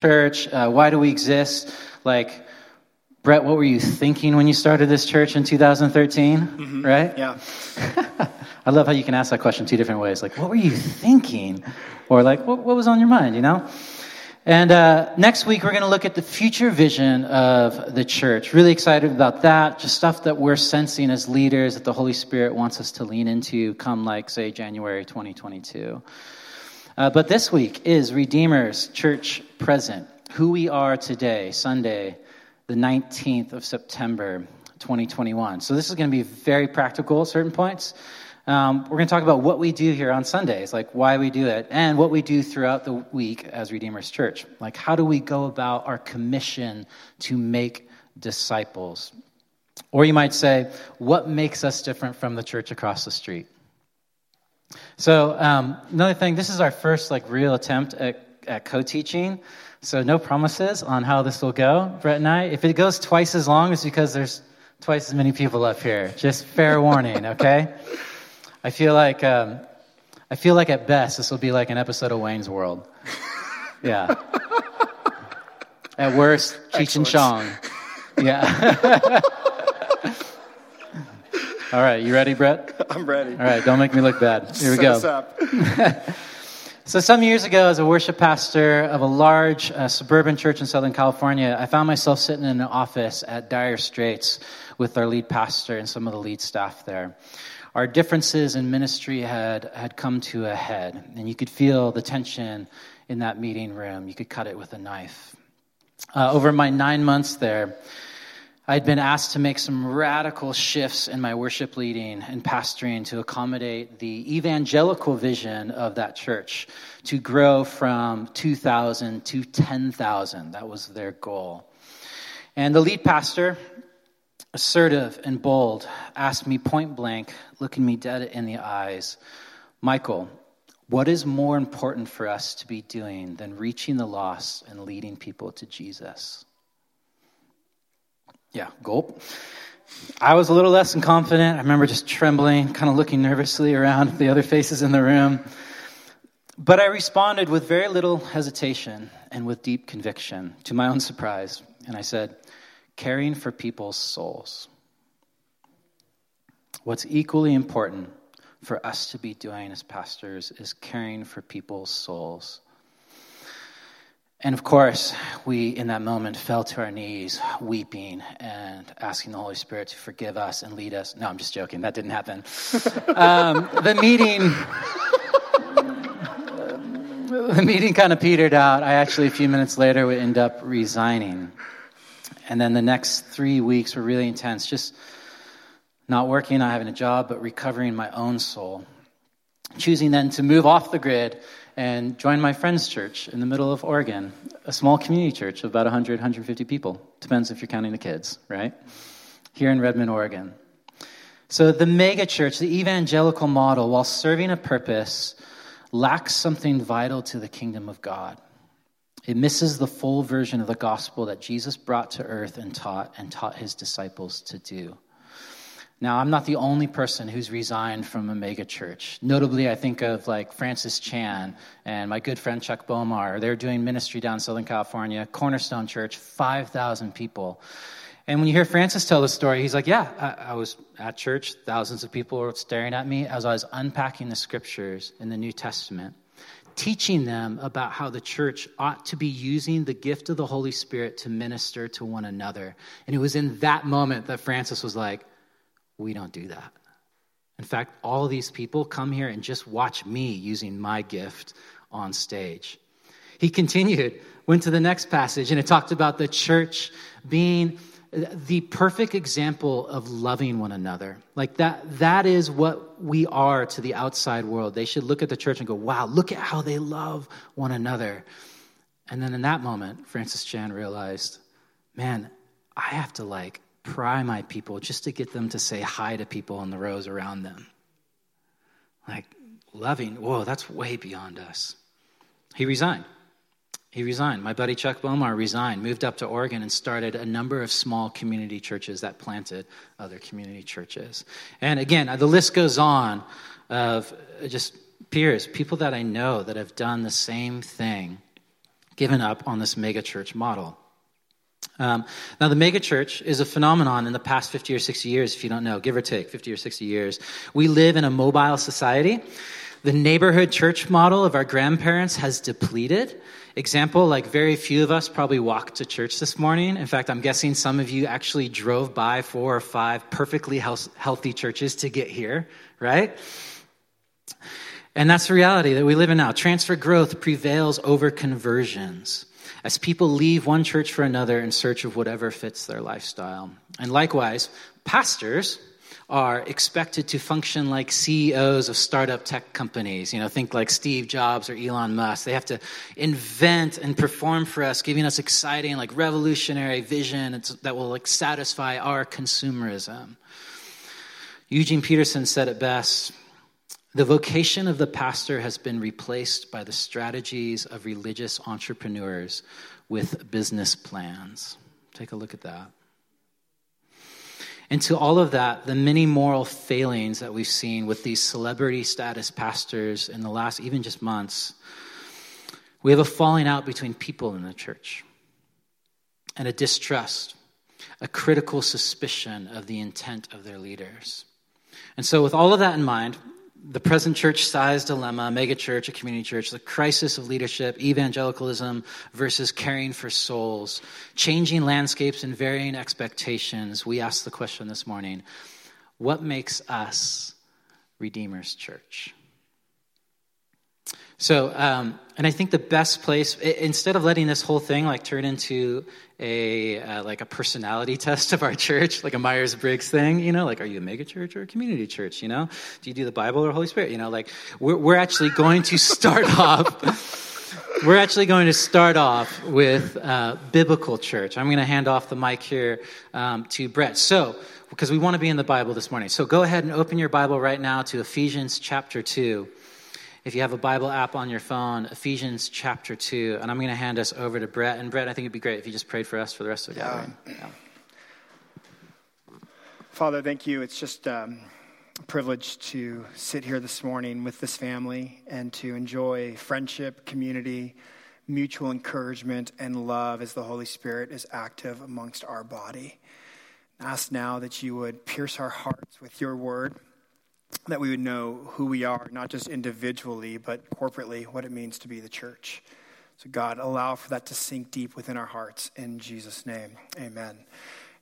church? Uh, why do we exist? Like, Brett, what were you thinking when you started this church in 2013? Mm-hmm. Right? Yeah. I love how you can ask that question two different ways. Like, what were you thinking? Or like, what, what was on your mind, you know? And uh, next week, we're going to look at the future vision of the church. Really excited about that. Just stuff that we're sensing as leaders that the Holy Spirit wants us to lean into come, like, say, January 2022. Uh, but this week is Redeemer's Church Present, who we are today, Sunday, the 19th of September, 2021. So this is going to be very practical at certain points. Um, we're going to talk about what we do here on Sundays, like why we do it, and what we do throughout the week as Redeemer's Church. Like, how do we go about our commission to make disciples? Or you might say, what makes us different from the church across the street? So, um, another thing, this is our first like real attempt at, at co teaching. So, no promises on how this will go, Brett and I. If it goes twice as long, it's because there's twice as many people up here. Just fair warning, okay? I feel like um, I feel like at best this will be like an episode of Wayne's World. Yeah. at worst, Cheech and Chong. Yeah. All right, you ready, Brett? I'm ready. All right, don't make me look bad. Here we go. so, some years ago, as a worship pastor of a large uh, suburban church in Southern California, I found myself sitting in an office at Dire Straits with our lead pastor and some of the lead staff there our differences in ministry had, had come to a head, and you could feel the tension in that meeting room. You could cut it with a knife. Uh, over my nine months there, I'd been asked to make some radical shifts in my worship leading and pastoring to accommodate the evangelical vision of that church to grow from 2,000 to 10,000. That was their goal. And the lead pastor, assertive and bold, asked me point blank, looking me dead in the eyes, Michael, what is more important for us to be doing than reaching the lost and leading people to Jesus? Yeah, gulp. I was a little less than confident. I remember just trembling, kind of looking nervously around the other faces in the room. But I responded with very little hesitation and with deep conviction, to my own surprise. And I said, caring for people's souls. What's equally important for us to be doing as pastors is caring for people's souls. And of course, we in that moment fell to our knees, weeping and asking the Holy Spirit to forgive us and lead us. No, I'm just joking. That didn't happen. um, the meeting. the meeting kind of petered out. I actually, a few minutes later, would end up resigning. And then the next three weeks were really intense, just not working, not having a job, but recovering my own soul. Choosing then to move off the grid and join my friend's church in the middle of Oregon, a small community church of about 100, 150 people. Depends if you're counting the kids, right? Here in Redmond, Oregon. So the mega church, the evangelical model, while serving a purpose, lacks something vital to the kingdom of God. It misses the full version of the gospel that Jesus brought to earth and taught and taught his disciples to do. Now, I'm not the only person who's resigned from a mega church. Notably, I think of like Francis Chan and my good friend Chuck Bomar. They're doing ministry down in Southern California, Cornerstone Church, 5,000 people. And when you hear Francis tell the story, he's like, Yeah, I, I, was at church, thousands of people were staring at me as I was unpacking the scriptures in the New Testament teaching them about how the church ought to be using the gift of the Holy Spirit to minister to one another. And it was in that moment that Francis was like, We don't do that. In fact, all these people come here and just watch me using my gift on stage. He continued, went to the next passage, and it talked about the church being the perfect example of loving one another. Like that, that is what we are to the outside world. They should look at the church and go, wow, look at how they love one another. And then in that moment, Francis Chan realized, man, I have to like pry my people just to get them to say hi to people in the rows around them. Like loving, whoa, that's way beyond us. He resigned. He resigned. My buddy Chuck Bomar resigned, moved up to Oregon, and started a number of small community churches that planted other community churches. And again, the list goes on of just peers, people that I know that have done the same thing given up on this megachurch model. Um, now, the megachurch is a phenomenon in the past 50 or 60 years, if you don't know, give or take 50 or 60 years. We live in a mobile society. The neighborhood church model of our grandparents has depleted. Example, like very few of us probably walked to church this morning. In fact, I'm guessing some of you actually drove by four or five perfectly healthy churches to get here, right? And that's the reality that we live in now. Transfer growth prevails over conversions as people leave one church for another in search of whatever fits their lifestyle. And likewise, pastors are expected to function like CEOs of startup tech companies. You know, think like Steve Jobs or Elon Musk. They have to invent and perform for us, giving us exciting, like revolutionary vision that will like satisfy our consumerism. Eugene Peterson said it best. The vocation of the pastor has been replaced by the strategies of religious entrepreneurs with business plans. Take a look at that. And to all of that, the many moral failings that we've seen with these celebrity status pastors in the last even just months, we have a falling out between people in the church and a distrust, a critical suspicion of the intent of their leaders. And so, with all of that in mind, the present church size dilemma, mega church, a community church, the crisis of leadership, evangelicalism versus caring for souls, changing landscapes and varying expectations, we ask the question this morning what makes us Redeemer's Church? So, um, and I think the best place, instead of letting this whole thing like turn into a uh, like a personality test of our church, like a Myers Briggs thing, you know, like are you a mega church or a community church? You know, do you do the Bible or Holy Spirit? You know, like we're we're actually going to start off. We're actually going to start off with uh, biblical church. I'm going to hand off the mic here um, to Brett. So, because we want to be in the Bible this morning. So, go ahead and open your Bible right now to Ephesians chapter 2. If you have a Bible app on your phone, Ephesians chapter 2, and I'm going to hand us over to Brett. And Brett, I think it'd be great if you just prayed for us for the rest of the yeah. gathering. Yeah. Father, thank you. It's just um, a privilege to sit here this morning with this family and to enjoy friendship, community, mutual encouragement, and love as the Holy Spirit is active amongst our body. Ask now that you would pierce our hearts with your word that we would know who we are, not just individually, but corporately, what it means to be the church. So, God, allow for that to sink deep within our hearts. In Jesus' name, amen.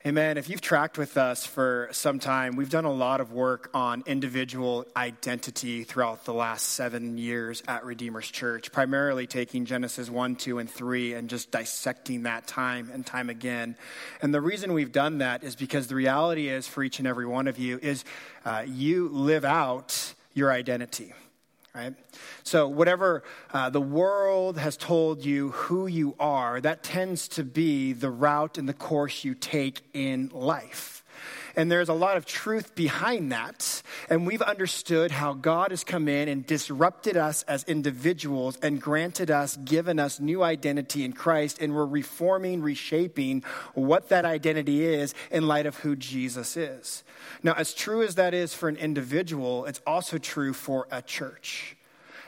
Amen. If you've tracked with us for some time, we've done a lot of work on individual identity throughout the last seven years at Redeemer's Church, primarily taking Genesis 1, 2, and 3 and just dissecting that time and time again. And the reason we've done that is because the reality is for each and every one of you is uh, you live out your identity right? So, whatever uh, the world has told you who you are, that tends to be the route and the course you take in life. And there's a lot of truth behind that. And we've understood how God has come in and disrupted us as individuals and granted us, given us new identity in Christ. And we're reforming, reshaping what that identity is in light of who Jesus is. Now, as true as that is for an individual, it's also true for a church.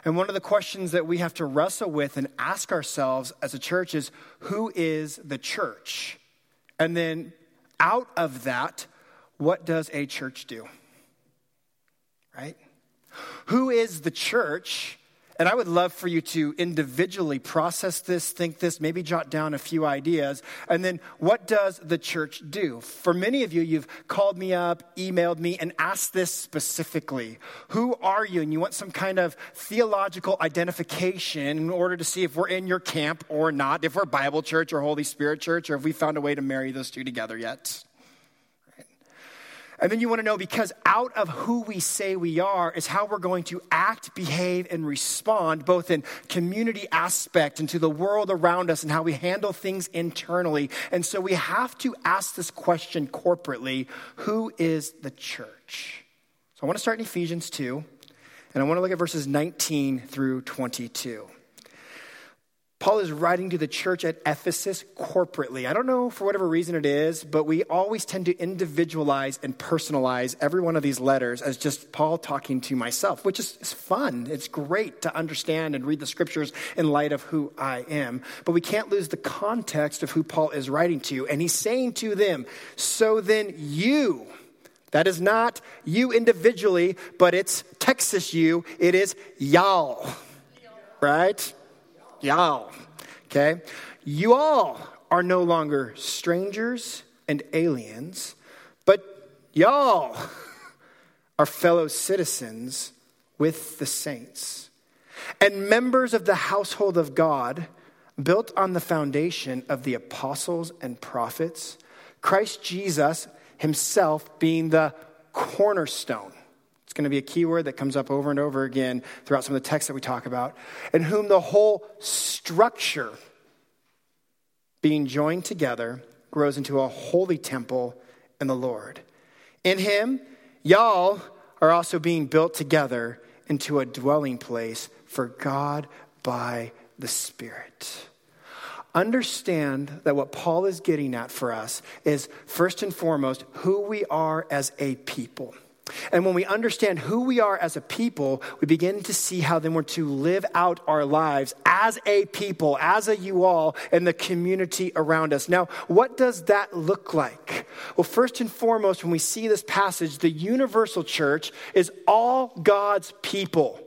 And one of the questions that we have to wrestle with and ask ourselves as a church is who is the church? And then out of that, what does a church do? Right? Who is the church? And I would love for you to individually process this, think this, maybe jot down a few ideas. And then what does the church do? For many of you, you've called me up, emailed me, and asked this specifically Who are you? And you want some kind of theological identification in order to see if we're in your camp or not, if we're Bible church or Holy Spirit church, or if we found a way to marry those two together yet. And then you want to know because out of who we say we are is how we're going to act, behave, and respond, both in community aspect and to the world around us and how we handle things internally. And so we have to ask this question corporately who is the church? So I want to start in Ephesians 2, and I want to look at verses 19 through 22. Paul is writing to the church at Ephesus corporately. I don't know for whatever reason it is, but we always tend to individualize and personalize every one of these letters as just Paul talking to myself, which is, is fun. It's great to understand and read the scriptures in light of who I am. But we can't lose the context of who Paul is writing to. And he's saying to them, So then you, that is not you individually, but it's Texas you, it is y'all, right? Y'all. Okay? You all are no longer strangers and aliens, but y'all are fellow citizens with the saints and members of the household of God, built on the foundation of the apostles and prophets, Christ Jesus himself being the cornerstone it's going to be a key word that comes up over and over again throughout some of the texts that we talk about. In whom the whole structure, being joined together, grows into a holy temple in the Lord. In him, y'all are also being built together into a dwelling place for God by the Spirit. Understand that what Paul is getting at for us is first and foremost who we are as a people. And when we understand who we are as a people, we begin to see how then we're to live out our lives as a people, as a you all, in the community around us. Now, what does that look like? Well, first and foremost, when we see this passage, the universal church is all God's people,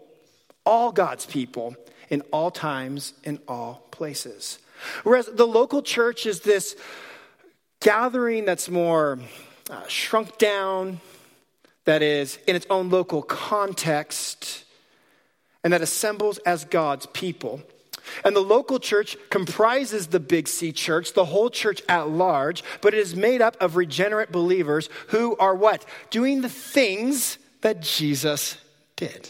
all God's people in all times, in all places. Whereas the local church is this gathering that's more uh, shrunk down, that is in its own local context and that assembles as God's people. And the local church comprises the Big C church, the whole church at large, but it is made up of regenerate believers who are what? Doing the things that Jesus did.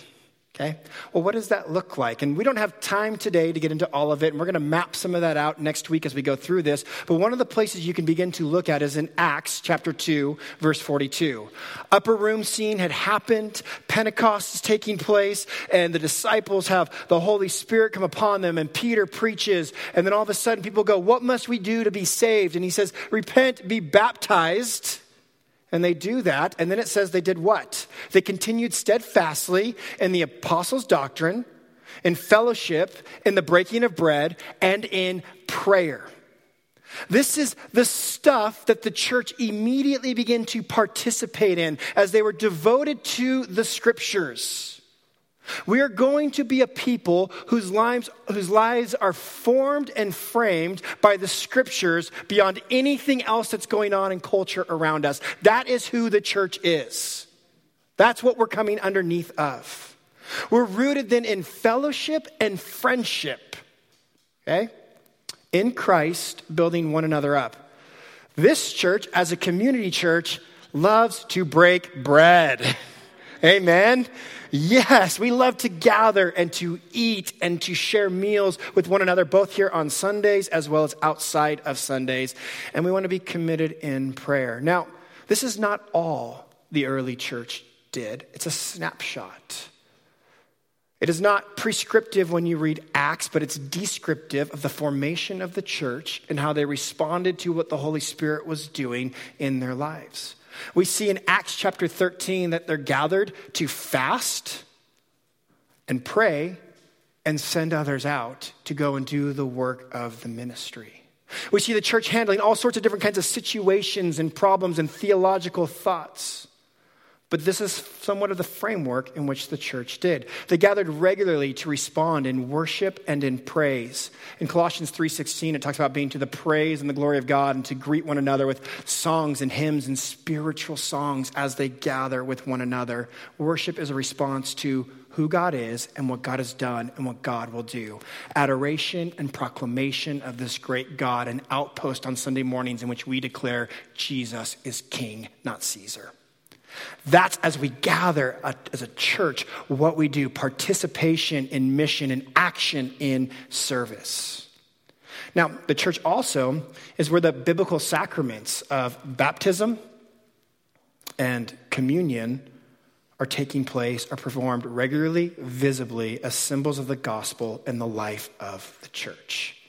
Okay? Well, what does that look like? And we don't have time today to get into all of it, and we're going to map some of that out next week as we go through this. But one of the places you can begin to look at is in Acts chapter 2, verse 42. Upper room scene had happened, Pentecost is taking place, and the disciples have the Holy Spirit come upon them, and Peter preaches, and then all of a sudden people go, What must we do to be saved? And he says, Repent, be baptized and they do that. And then it says they did what? They continued steadfastly in the apostles' doctrine, in fellowship, in the breaking of bread, and in prayer. This is the stuff that the church immediately began to participate in as they were devoted to the scriptures. We are going to be a people whose lives, whose lives are formed and framed by the scriptures beyond anything else that's going on in culture around us. That is who the church is. That's what we're coming underneath of. We're rooted then in fellowship and friendship, okay? In Christ, building one another up. This church, as a community church, loves to break bread. Amen. Yes, we love to gather and to eat and to share meals with one another, both here on Sundays as well as outside of Sundays. And we want to be committed in prayer. Now, this is not all the early church did, it's a snapshot. It is not prescriptive when you read Acts, but it's descriptive of the formation of the church and how they responded to what the Holy Spirit was doing in their lives. We see in Acts chapter 13 that they're gathered to fast and pray and send others out to go and do the work of the ministry. We see the church handling all sorts of different kinds of situations and problems and theological thoughts. But this is somewhat of the framework in which the church did. They gathered regularly to respond in worship and in praise. In Colossians 3:16 it talks about being to the praise and the glory of God and to greet one another with songs and hymns and spiritual songs as they gather with one another. Worship is a response to who God is and what God has done and what God will do. Adoration and proclamation of this great God, an outpost on Sunday mornings in which we declare Jesus is king, not Caesar. That's as we gather as a church, what we do participation in mission and action in service. Now, the church also is where the biblical sacraments of baptism and communion are taking place are performed regularly, visibly, as symbols of the gospel and the life of the church.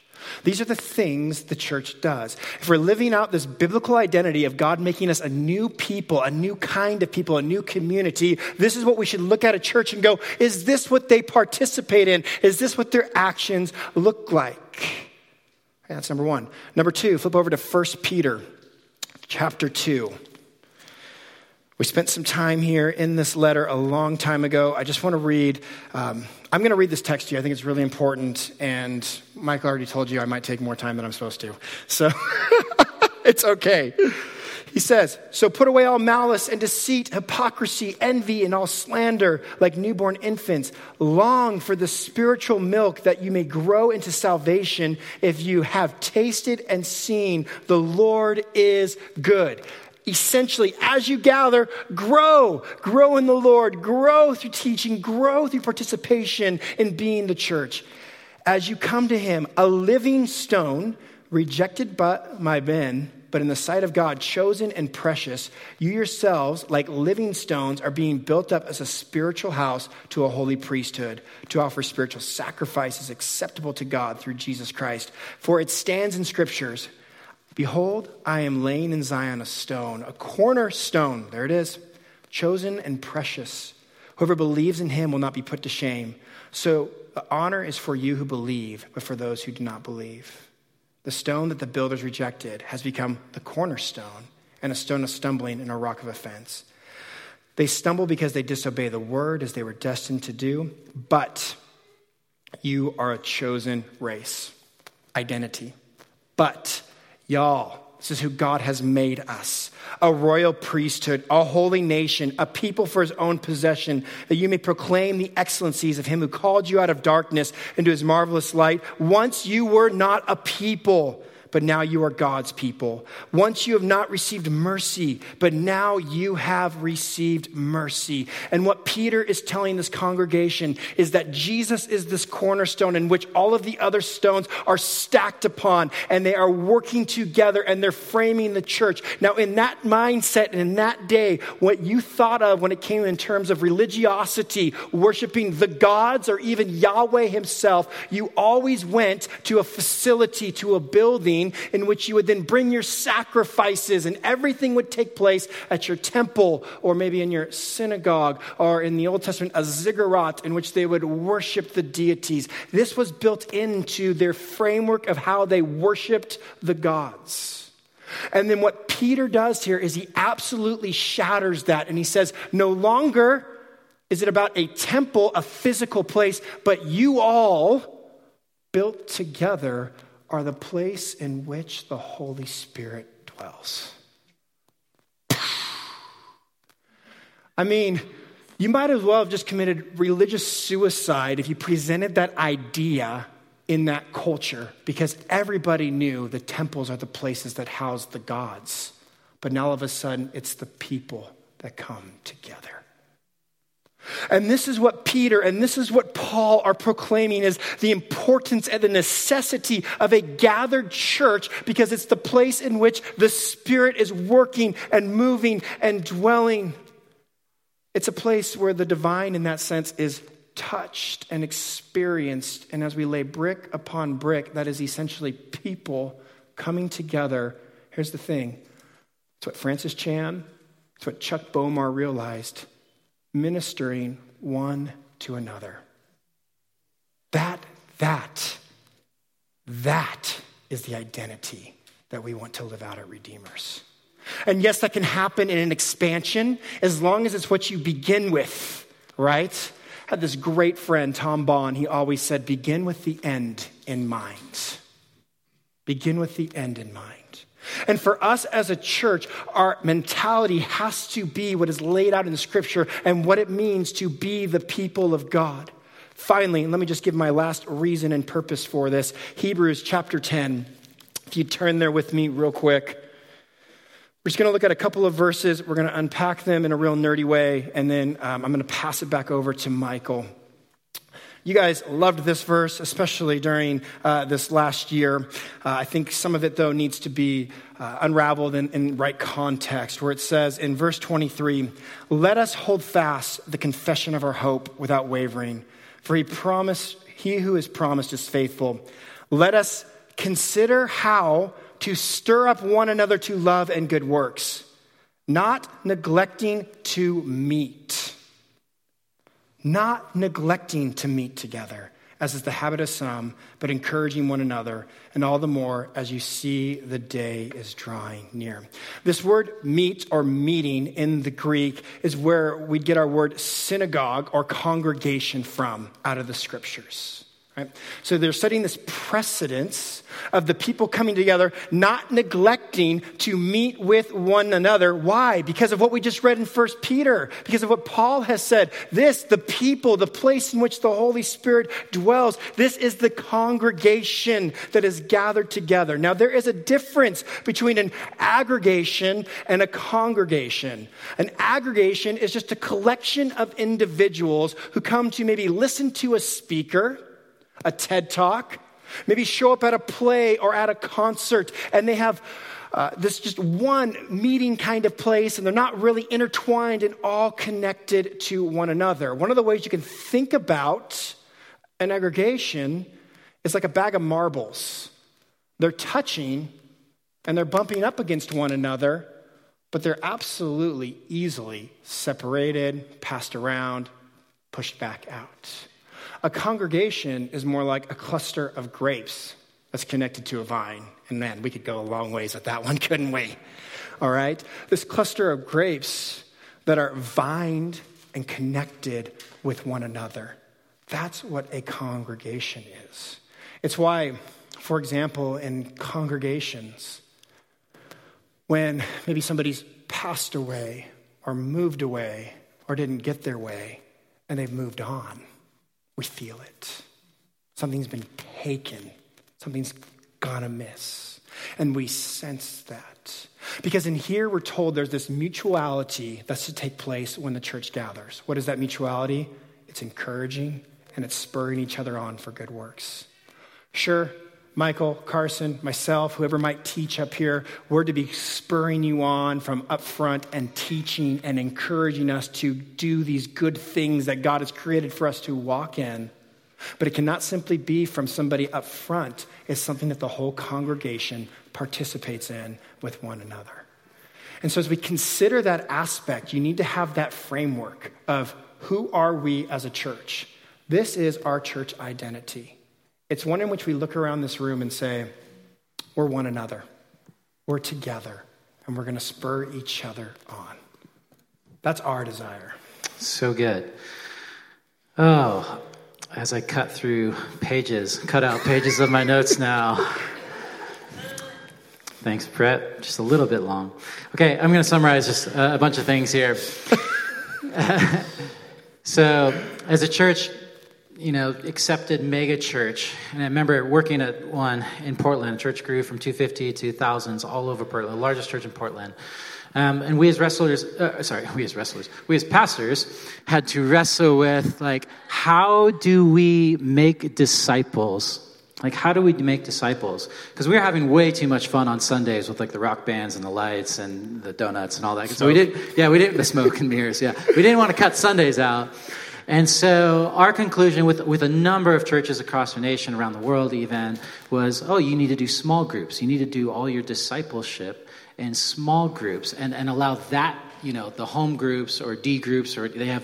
These are the things the church does. If we're living out this biblical identity of God making us a new people, a new kind of people, a new community, this is what we should look at a church and go, is this what they participate in? Is this what their actions look like? That's number one. Number two, flip over to 1 Peter chapter 2. We spent some time here in this letter a long time ago. I just want to read. Um, I'm going to read this text to you. I think it's really important. And Michael already told you I might take more time than I'm supposed to. So it's okay. He says, So put away all malice and deceit, hypocrisy, envy, and all slander like newborn infants. Long for the spiritual milk that you may grow into salvation if you have tasted and seen the Lord is good. Essentially, as you gather, grow. Grow in the Lord. Grow through teaching. Grow through participation in being the church. As you come to Him, a living stone, rejected by my men but in the sight of God, chosen and precious, you yourselves, like living stones, are being built up as a spiritual house to a holy priesthood, to offer spiritual sacrifices acceptable to God through Jesus Christ. For it stands in scriptures Behold, I am laying in Zion a stone, a cornerstone, there it is, chosen and precious. Whoever believes in him will not be put to shame. So the honor is for you who believe, but for those who do not believe. The stone that the builders rejected has become the cornerstone and a stone of stumbling and a rock of offense. They stumble because they disobey the word as they were destined to do, but you are a chosen race. Identity. But y'all, this is who God has made us a royal priesthood, a holy nation, a people for his own possession, that you may proclaim the excellencies of him who called you out of darkness into his marvelous light. Once you were not a people but now you are God's people. Once you have not received mercy, but now you have received mercy. And what Peter is telling this congregation is that Jesus is this cornerstone in which all of the other stones are stacked upon and they are working together and they're framing the church. Now, in that mindset and in that day, what you thought of when it came in terms of religiosity, worshiping the gods or even Yahweh himself, you always went to a facility, to a building in which you would then bring your sacrifices and everything would take place at your temple or maybe in your synagogue or in the Old Testament, a ziggurat in which they would worship the deities. This was built into their framework of how they worshiped the gods. And then what Peter does here is he absolutely shatters that and he says, no longer is it about a temple, a physical place, but you all built together are the place in which the Holy Spirit dwells. I mean, you might as well have just committed religious suicide if you presented that idea in that culture because everybody knew the temples are the places that house the gods. But now all of a sudden, it's the people that come together. And this is what Peter and this is what Paul are proclaiming is the importance and the necessity of a gathered church because it's the place in which the Spirit is working and moving and dwelling. It's a place where the divine, in that sense, is touched and experienced. And as we lay brick upon brick, that is essentially people coming together. Here's the thing it's what Francis Chan, it's what Chuck Bomar realized ministering one to another. That, that, that is the identity that we want to live out at Redeemers. And yes, that can happen in an expansion as long as it's what you begin with, right? I had this great friend, Tom Bond. He always said, begin with the end in mind. Begin with the end in mind. And for us as a church, our mentality has to be what is laid out in Scripture and what it means to be the people of God. Finally, and let me just give my last reason and purpose for this Hebrews chapter 10. If you turn there with me real quick. We're just going to look at a couple of verses. We're going to unpack them in a real nerdy way, and then um, I'm going to pass it back over to Michael. You guys loved this verse, especially during uh, this last year. Uh, I think some of it, though, needs to be uh, unraveled in, in right context, where it says in verse 23 Let us hold fast the confession of our hope without wavering, for he promised, he who is promised is faithful. Let us consider how to stir up one another to love and good works, not neglecting to meet not neglecting to meet together, as is the habit of some, but encouraging one another, and all the more as you see the day is drawing near. This word meet or meeting in the Greek is where we get our word synagogue or congregation from out of the scriptures. Right? So they're setting this precedence of the people coming together, not neglecting to meet with one another. Why? Because of what we just read in First Peter, because of what Paul has said. This, the people, the place in which the Holy Spirit dwells, this is the congregation that is gathered together. Now, there is a difference between an aggregation and a congregation. An aggregation is just a collection of individuals who come to maybe listen to a speaker a TED talk, maybe show up at a play or at a concert, and they have uh, this just one meeting kind of place, and they're not really intertwined and all connected to one another. One of the ways you can think about an aggregation is like a bag of marbles. They're touching and they're bumping up against one another, but they're absolutely easily separated, passed around, pushed back out. A congregation is more like a cluster of grapes that's connected to a vine. And man, we could go a long ways with that one, couldn't we? All right? This cluster of grapes that are vined and connected with one another. That's what a congregation is. It's why, for example, in congregations, when maybe somebody's passed away or moved away or didn't get their way and they've moved on, we feel it. Something's been taken, something's gone amiss. And we sense that. Because in here, we're told there's this mutuality that's to take place when the church gathers. What is that mutuality? It's encouraging and it's spurring each other on for good works. Sure, Michael, Carson, myself, whoever might teach up here, we're to be spurring you on from up front and teaching and encouraging us to do these good things that God has created for us to walk in. But it cannot simply be from somebody up front, it's something that the whole congregation participates in with one another. And so, as we consider that aspect, you need to have that framework of who are we as a church? This is our church identity. It's one in which we look around this room and say, we're one another, we're together, and we're going to spur each other on. That's our desire. So good. Oh, as I cut through pages, cut out pages of my notes now. Thanks, Brett. Just a little bit long. Okay, I'm going to summarize just a bunch of things here. so, as a church, you know, accepted mega church. And I remember working at one in Portland. Church grew from 250 to thousands all over Portland, the largest church in Portland. Um, and we as wrestlers, uh, sorry, we as wrestlers, we as pastors had to wrestle with like, how do we make disciples? Like, how do we make disciples? Because we were having way too much fun on Sundays with like the rock bands and the lights and the donuts and all that. Smoke. So we did, yeah, we didn't the smoke and mirrors. Yeah, we didn't want to cut Sundays out. And so our conclusion with, with a number of churches across the nation, around the world even, was, oh, you need to do small groups. You need to do all your discipleship in small groups and, and allow that, you know, the home groups or D groups, or they have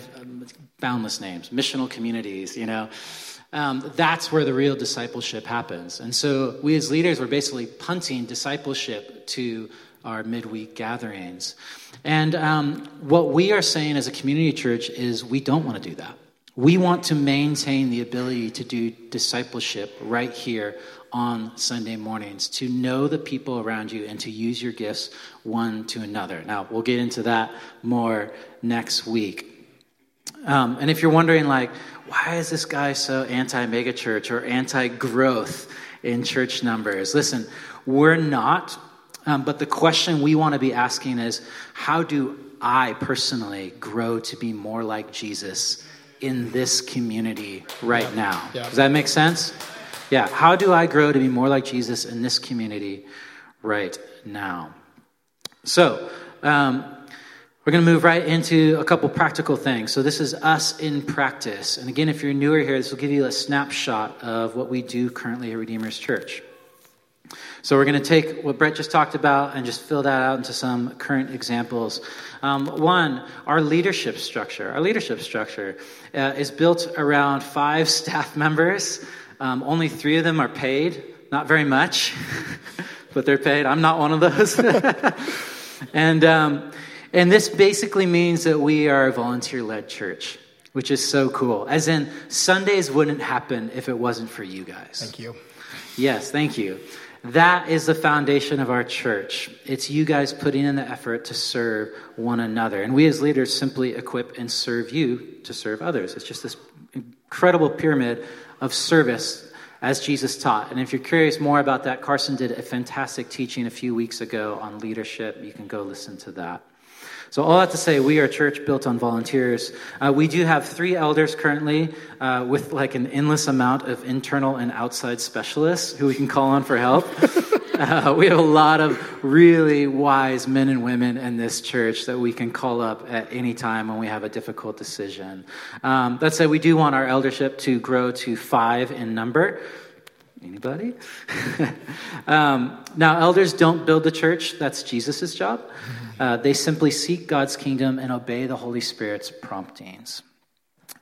boundless names, missional communities, you know. Um, that's where the real discipleship happens. And so we as leaders were basically punting discipleship to our midweek gatherings. And um, what we are saying as a community church is we don't want to do that. We want to maintain the ability to do discipleship right here on Sunday mornings, to know the people around you and to use your gifts one to another. Now, we'll get into that more next week. Um, and if you're wondering, like, why is this guy so anti megachurch or anti growth in church numbers? Listen, we're not um, but the question we want to be asking is how do I personally grow to be more like Jesus in this community right now. Yeah. Does that make sense? Yeah. How do I grow to be more like Jesus in this community right now? So, um, we're going to move right into a couple practical things. So, this is us in practice. And again, if you're newer here, this will give you a snapshot of what we do currently at Redeemer's Church. So, we're going to take what Brett just talked about and just fill that out into some current examples. Um, one, our leadership structure. Our leadership structure uh, is built around five staff members. Um, only three of them are paid, not very much, but they're paid. I'm not one of those. and, um, and this basically means that we are a volunteer led church, which is so cool. As in, Sundays wouldn't happen if it wasn't for you guys. Thank you. Yes, thank you. That is the foundation of our church. It's you guys putting in the effort to serve one another. And we as leaders simply equip and serve you to serve others. It's just this incredible pyramid of service as Jesus taught. And if you're curious more about that, Carson did a fantastic teaching a few weeks ago on leadership. You can go listen to that. So, all that to say, we are a church built on volunteers. Uh, we do have three elders currently uh, with like an endless amount of internal and outside specialists who we can call on for help. Uh, we have a lot of really wise men and women in this church that we can call up at any time when we have a difficult decision. Um, that said, we do want our eldership to grow to five in number. Anybody? um, now, elders don't build the church, that's Jesus' job. Uh, they simply seek God's kingdom and obey the Holy Spirit's promptings.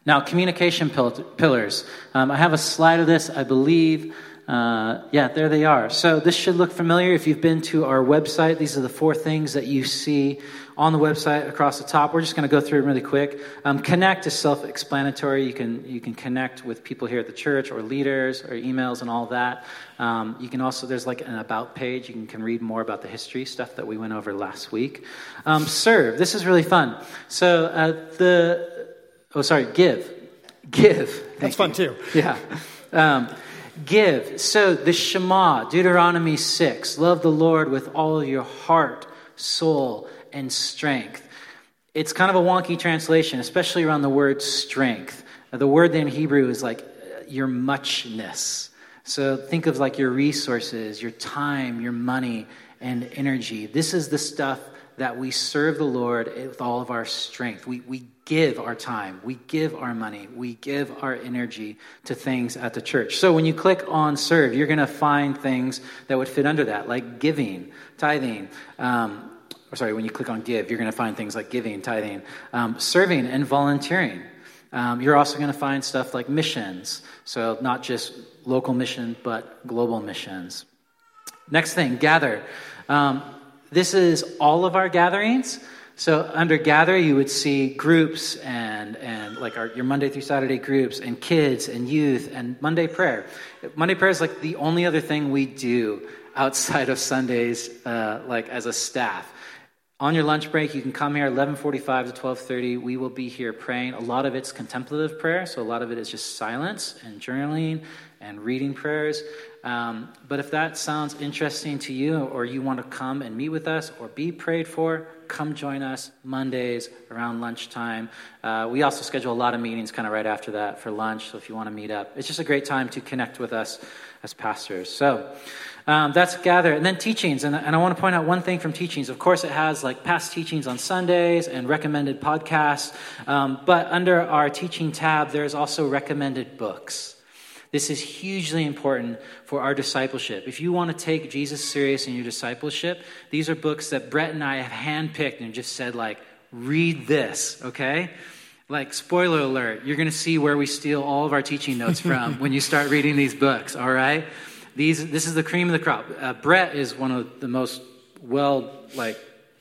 Now, communication pil- pillars. Um, I have a slide of this, I believe. Uh, yeah, there they are. So this should look familiar if you've been to our website. These are the four things that you see on the website across the top. We're just going to go through really quick. Um, connect is self-explanatory. You can you can connect with people here at the church or leaders or emails and all that. Um, you can also there's like an about page. You can, can, read more about the history stuff that we went over last week. Um, serve. This is really fun. So uh, the oh sorry give give. That's fun too. Yeah. Um, give. So the Shema, Deuteronomy 6, love the Lord with all your heart, soul, and strength. It's kind of a wonky translation, especially around the word strength. The word in Hebrew is like your muchness. So think of like your resources, your time, your money, and energy. This is the stuff that we serve the Lord with all of our strength. We, we give our time, we give our money, we give our energy to things at the church. So when you click on serve, you're going to find things that would fit under that, like giving, tithing. Um, or sorry, when you click on give, you're going to find things like giving, tithing, um, serving, and volunteering. Um, you're also going to find stuff like missions. So not just local mission, but global missions. Next thing, gather. Um, this is all of our gatherings. So under gather, you would see groups and, and like our, your Monday through Saturday groups and kids and youth and Monday prayer. Monday prayer is like the only other thing we do outside of Sundays, uh, like as a staff. On your lunch break, you can come here 11:45 to 12:30. We will be here praying. A lot of it's contemplative prayer, so a lot of it is just silence and journaling and reading prayers. Um, but if that sounds interesting to you, or you want to come and meet with us or be prayed for, come join us Mondays around lunchtime. Uh, we also schedule a lot of meetings kind of right after that for lunch. So if you want to meet up, it's just a great time to connect with us as pastors. So. Um, that's gather. And then teachings. And, and I want to point out one thing from teachings. Of course, it has like past teachings on Sundays and recommended podcasts. Um, but under our teaching tab, there's also recommended books. This is hugely important for our discipleship. If you want to take Jesus serious in your discipleship, these are books that Brett and I have handpicked and just said, like, read this, okay? Like, spoiler alert, you're going to see where we steal all of our teaching notes from when you start reading these books, all right? These, this is the cream of the crop. Uh, Brett is one of the most well, like,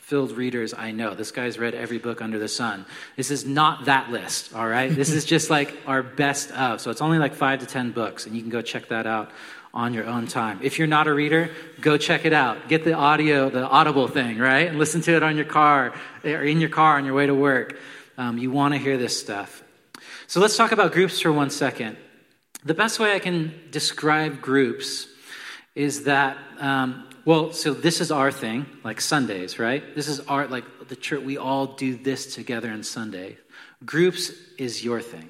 filled readers I know. This guy's read every book under the sun. This is not that list, all right? this is just like our best of. So it's only like five to 10 books, and you can go check that out on your own time. If you're not a reader, go check it out. Get the audio, the audible thing, right? And listen to it on your car or in your car on your way to work. Um, you want to hear this stuff. So let's talk about groups for one second. The best way I can describe groups is that, um, well, so this is our thing, like Sundays, right? This is our, like the church, we all do this together on Sunday. Groups is your thing.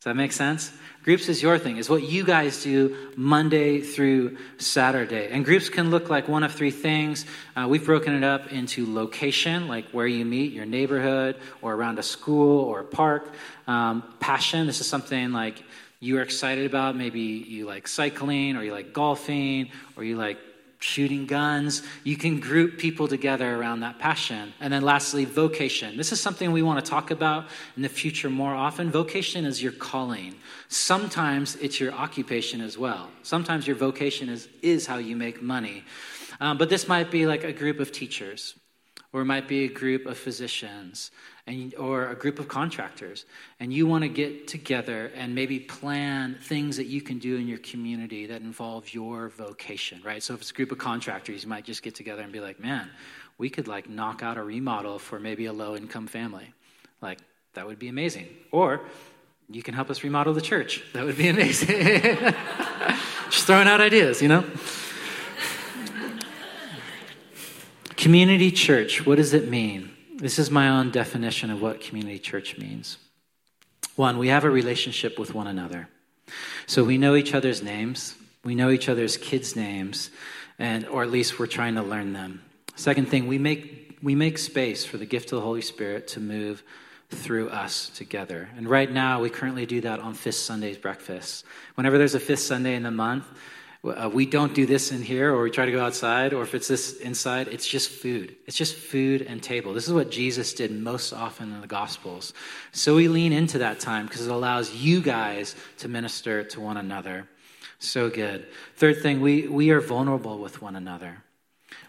Does that make sense? Groups is your thing, is what you guys do Monday through Saturday. And groups can look like one of three things. Uh, we've broken it up into location, like where you meet, your neighborhood, or around a school or a park. Um, passion, this is something like you are excited about. Maybe you like cycling, or you like golfing, or you like shooting guns. You can group people together around that passion. And then lastly, vocation. This is something we want to talk about in the future more often. Vocation is your calling. Sometimes it's your occupation as well. Sometimes your vocation is, is how you make money. Um, but this might be like a group of teachers, or it might be a group of physicians, and, or a group of contractors, and you want to get together and maybe plan things that you can do in your community that involve your vocation, right? So if it's a group of contractors, you might just get together and be like, man, we could like knock out a remodel for maybe a low income family. Like, that would be amazing. Or you can help us remodel the church. That would be amazing. just throwing out ideas, you know? Community church, what does it mean? This is my own definition of what community church means. One, we have a relationship with one another. So we know each other's names, we know each other's kids' names, and or at least we're trying to learn them. Second thing, we make we make space for the gift of the Holy Spirit to move through us together. And right now, we currently do that on Fifth Sunday's breakfast. Whenever there's a fifth Sunday in the month, uh, we don't do this in here, or we try to go outside, or if it's this inside, it's just food. It's just food and table. This is what Jesus did most often in the Gospels. So we lean into that time because it allows you guys to minister to one another. So good. Third thing, we, we are vulnerable with one another.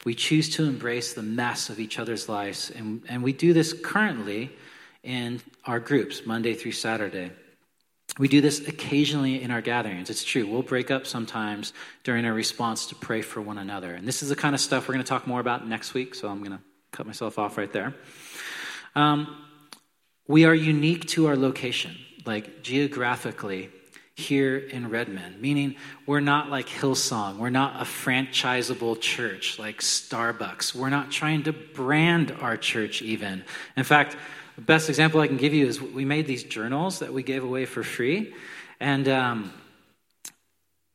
We choose to embrace the mess of each other's lives, and, and we do this currently in our groups, Monday through Saturday. We do this occasionally in our gatherings. It's true. We'll break up sometimes during our response to pray for one another. And this is the kind of stuff we're going to talk more about next week, so I'm going to cut myself off right there. Um, we are unique to our location, like geographically here in Redmond, meaning we're not like Hillsong. We're not a franchisable church like Starbucks. We're not trying to brand our church, even. In fact, the best example I can give you is we made these journals that we gave away for free. And um,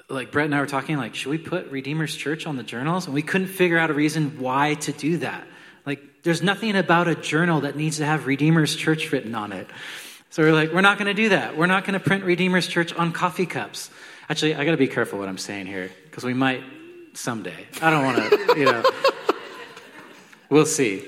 like Brett and I were talking, like, should we put Redeemer's Church on the journals? And we couldn't figure out a reason why to do that. Like, there's nothing about a journal that needs to have Redeemer's Church written on it. So we're like, we're not going to do that. We're not going to print Redeemer's Church on coffee cups. Actually, I got to be careful what I'm saying here because we might someday. I don't want to, you know. We'll see.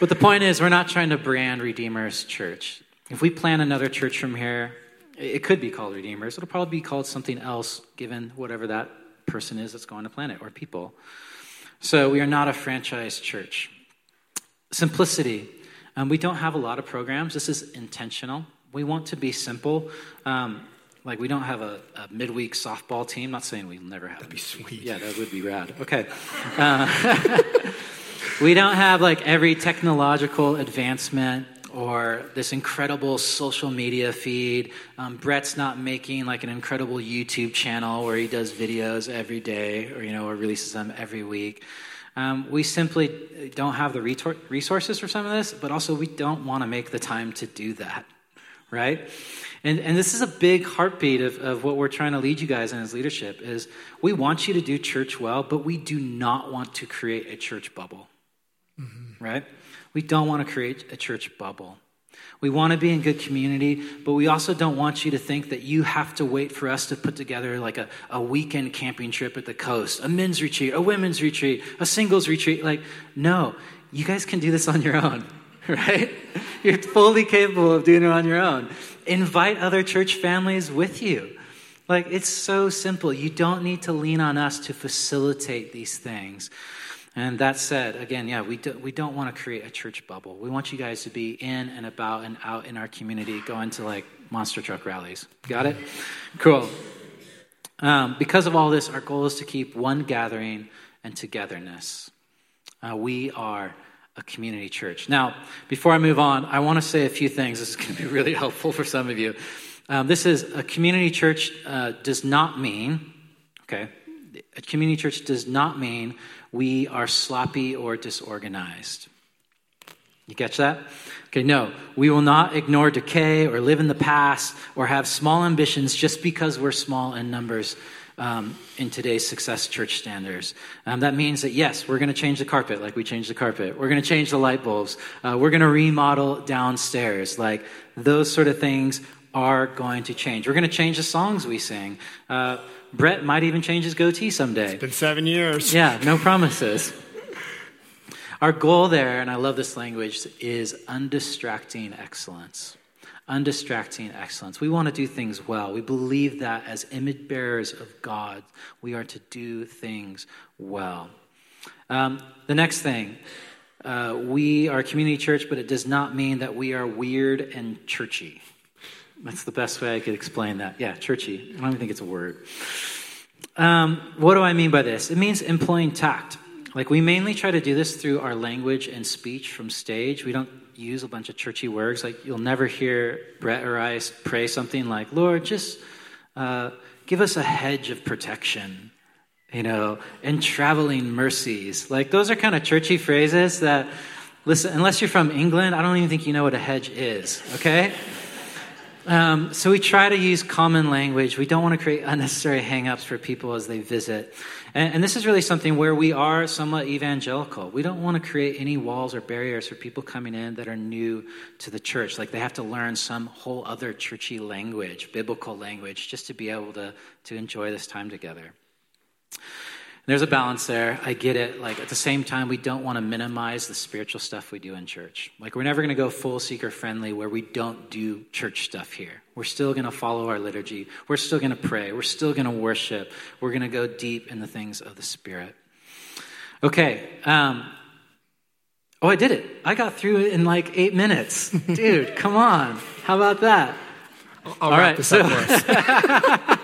But the point is, we're not trying to brand Redeemer's Church. If we plan another church from here, it could be called Redeemer's. It'll probably be called something else, given whatever that person is that's going to plan it or people. So we are not a franchise church. Simplicity. Um, we don't have a lot of programs. This is intentional. We want to be simple. Um, like we don't have a, a, midweek softball team. Not saying we'll never have. That'd be sweet. Yeah, that would be rad. Okay. Uh, We don't have like every technological advancement or this incredible social media feed. Um, Brett's not making like an incredible YouTube channel where he does videos every day or, you know, or releases them every week. Um, we simply don't have the resources for some of this, but also we don't want to make the time to do that, right? And, and this is a big heartbeat of, of what we're trying to lead you guys in as leadership is we want you to do church well, but we do not want to create a church bubble mm-hmm. right? We don't want to create a church bubble. We want to be in good community, but we also don't want you to think that you have to wait for us to put together like a, a weekend camping trip at the coast, a men's retreat, a women's retreat, a singles retreat. Like, no, you guys can do this on your own, right? You're fully capable of doing it on your own. Invite other church families with you. Like, it's so simple. You don't need to lean on us to facilitate these things. And that said, again, yeah, we, do, we don't want to create a church bubble. We want you guys to be in and about and out in our community, going to like monster truck rallies. Got it? Cool. Um, because of all this, our goal is to keep one gathering and togetherness. Uh, we are a community church. Now, before I move on, I want to say a few things. This is going to be really helpful for some of you. Um, this is a community church uh, does not mean, okay, a community church does not mean we are sloppy or disorganized. You catch that? Okay, no, we will not ignore decay or live in the past or have small ambitions just because we're small in numbers um, in today's success church standards. Um, that means that, yes, we're going to change the carpet like we changed the carpet. We're going to change the light bulbs. Uh, we're going to remodel downstairs. Like those sort of things are going to change. We're going to change the songs we sing. Uh, Brett might even change his goatee someday. It's been seven years. Yeah, no promises. Our goal there, and I love this language, is undistracting excellence. Undistracting excellence. We want to do things well. We believe that as image bearers of God, we are to do things well. Um, the next thing, uh, we are a community church, but it does not mean that we are weird and churchy. That's the best way I could explain that. Yeah, churchy. I don't even think it's a word. Um, what do I mean by this? It means employing tact. Like, we mainly try to do this through our language and speech from stage. We don't use a bunch of churchy words. Like, you'll never hear Brett or I pray something like, Lord, just uh, give us a hedge of protection, you know, and traveling mercies. Like, those are kind of churchy phrases that, listen, unless you're from England, I don't even think you know what a hedge is, okay? Um, so we try to use common language. We don't want to create unnecessary hangups for people as they visit. And, and, this is really something where we are somewhat evangelical. We don't want to create any walls or barriers for people coming in that are new to the church. Like they have to learn some whole other churchy language, biblical language, just to be able to, to enjoy this time together. There's a balance there. I get it. Like at the same time, we don't want to minimize the spiritual stuff we do in church. Like we're never going to go full seeker friendly where we don't do church stuff here. We're still going to follow our liturgy. We're still going to pray. We're still going to worship. We're going to go deep in the things of the Spirit. Okay. Um, oh, I did it. I got through it in like eight minutes. Dude, come on. How about that? I'll All right. So,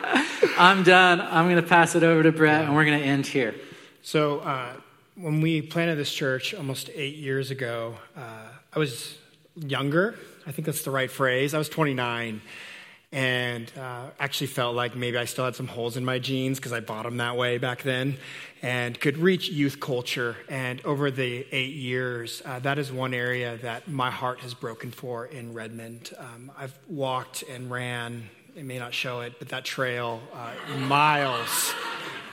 I'm done. I'm going to pass it over to Brett, and we're going to end here. So, uh, when we planted this church almost eight years ago, uh, I was younger. I think that's the right phrase. I was 29 and uh, actually felt like maybe I still had some holes in my jeans because I bought them that way back then and could reach youth culture. And over the eight years, uh, that is one area that my heart has broken for in Redmond. Um, I've walked and ran it may not show it, but that trail, uh, miles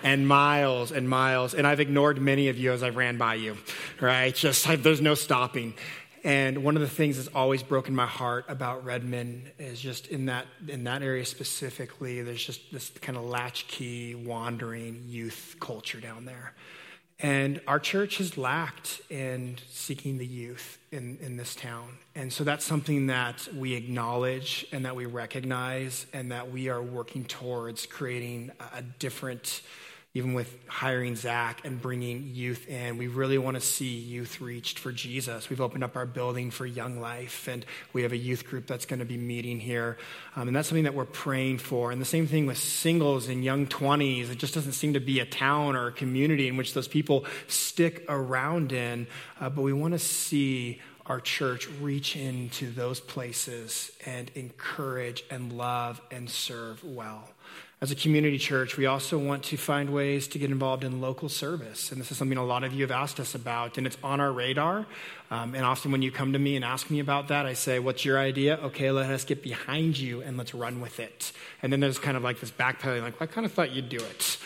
and miles and miles. And I've ignored many of you as I've ran by you, right? Just there's no stopping. And one of the things that's always broken my heart about Redmond is just in that in that area specifically, there's just this kind of latchkey, wandering youth culture down there. And our church has lacked in seeking the youth in, in this town. And so that's something that we acknowledge and that we recognize and that we are working towards creating a different even with hiring Zach and bringing youth in, we really want to see youth reached for Jesus. We've opened up our building for Young Life, and we have a youth group that's going to be meeting here. Um, and that's something that we're praying for. And the same thing with singles and young 20s. It just doesn't seem to be a town or a community in which those people stick around in. Uh, but we want to see our church reach into those places and encourage and love and serve well. As a community church, we also want to find ways to get involved in local service. And this is something a lot of you have asked us about, and it's on our radar. Um, and often when you come to me and ask me about that, I say, What's your idea? Okay, let us get behind you and let's run with it. And then there's kind of like this backpedaling, like, I kind of thought you'd do it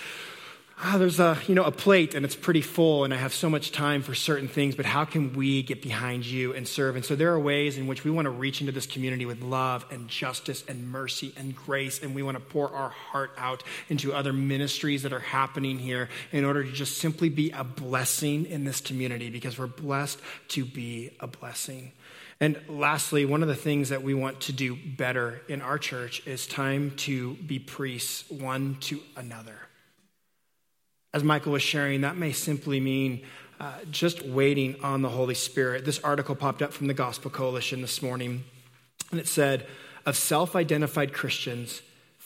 ah, there's a, you know, a plate and it's pretty full and I have so much time for certain things, but how can we get behind you and serve? And so there are ways in which we want to reach into this community with love and justice and mercy and grace. And we want to pour our heart out into other ministries that are happening here in order to just simply be a blessing in this community because we're blessed to be a blessing. And lastly, one of the things that we want to do better in our church is time to be priests one to another as Michael was sharing, that may simply mean uh, just waiting on the Holy Spirit. This article popped up from the Gospel Coalition this morning, and it said of self identified Christians,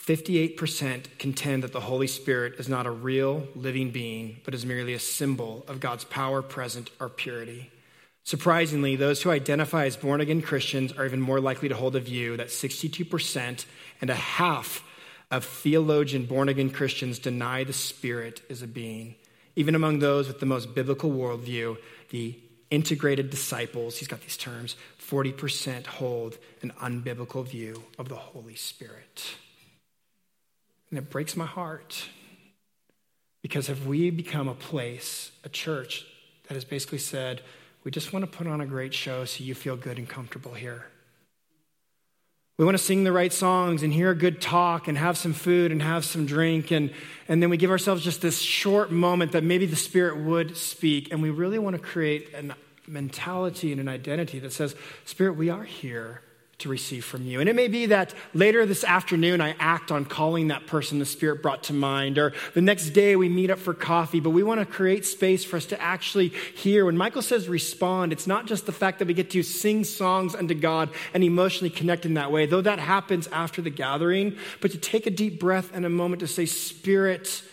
58% contend that the Holy Spirit is not a real living being, but is merely a symbol of God's power, present, or purity. Surprisingly, those who identify as born again Christians are even more likely to hold a view that 62% and a half of theologian born again Christians deny the Spirit is a being. Even among those with the most biblical worldview, the integrated disciples, he's got these terms 40% hold an unbiblical view of the Holy Spirit. And it breaks my heart because have we become a place, a church, that has basically said, we just want to put on a great show so you feel good and comfortable here? We want to sing the right songs and hear a good talk and have some food and have some drink. And, and then we give ourselves just this short moment that maybe the Spirit would speak. And we really want to create a mentality and an identity that says, Spirit, we are here to receive from you. And it may be that later this afternoon I act on calling that person the Spirit brought to mind, or the next day we meet up for coffee, but we want to create space for us to actually hear. When Michael says respond, it's not just the fact that we get to sing songs unto God and emotionally connect in that way, though that happens after the gathering, but to take a deep breath and a moment to say, Spirit,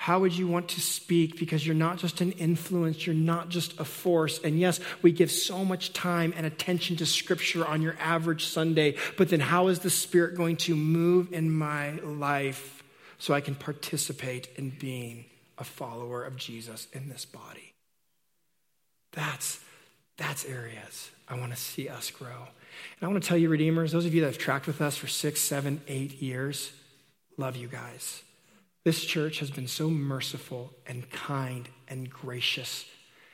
how would you want to speak? Because you're not just an influence, you're not just a force. And yes, we give so much time and attention to Scripture on your average Sunday, but then how is the Spirit going to move in my life so I can participate in being a follower of Jesus in this body? That's, that's areas I want to see us grow. And I want to tell you, Redeemers, those of you that have tracked with us for six, seven, eight years, love you guys. This church has been so merciful and kind and gracious.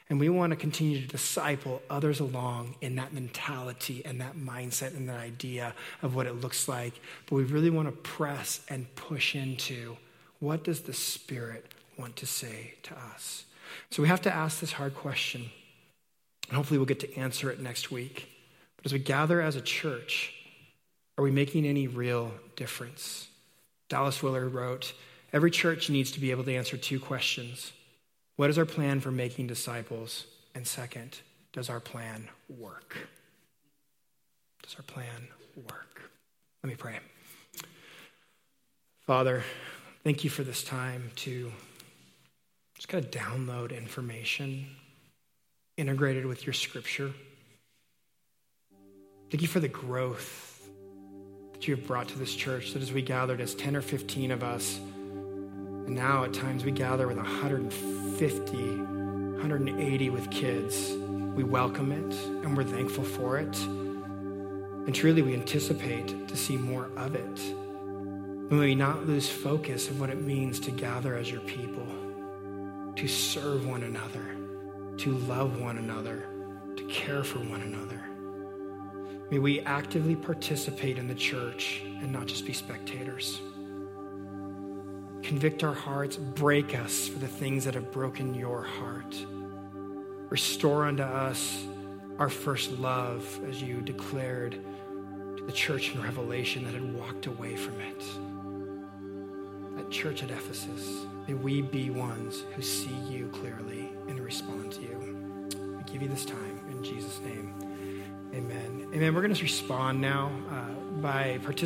And we want to continue to disciple others along in that mentality and that mindset and that idea of what it looks like. But we really want to press and push into what does the Spirit want to say to us? So we have to ask this hard question. And hopefully we'll get to answer it next week. But as we gather as a church, are we making any real difference? Dallas Willard wrote, Every church needs to be able to answer two questions What is our plan for making disciples? And second, does our plan work? Does our plan work? Let me pray. Father, thank you for this time to just kind of download information integrated with your scripture. Thank you for the growth that you have brought to this church, that as we gathered as 10 or 15 of us, and now at times we gather with 150, 180 with kids. We welcome it and we're thankful for it. And truly, we anticipate to see more of it. And we not lose focus of what it means to gather as your people, to serve one another, to love one another, to care for one another. May we actively participate in the church and not just be spectators. Convict our hearts, break us for the things that have broken your heart. Restore unto us our first love, as you declared to the church in Revelation that had walked away from it. That church at Ephesus, may we be ones who see you clearly and respond to you. We give you this time in Jesus' name. Amen. Amen. We're going to respond now uh, by participating.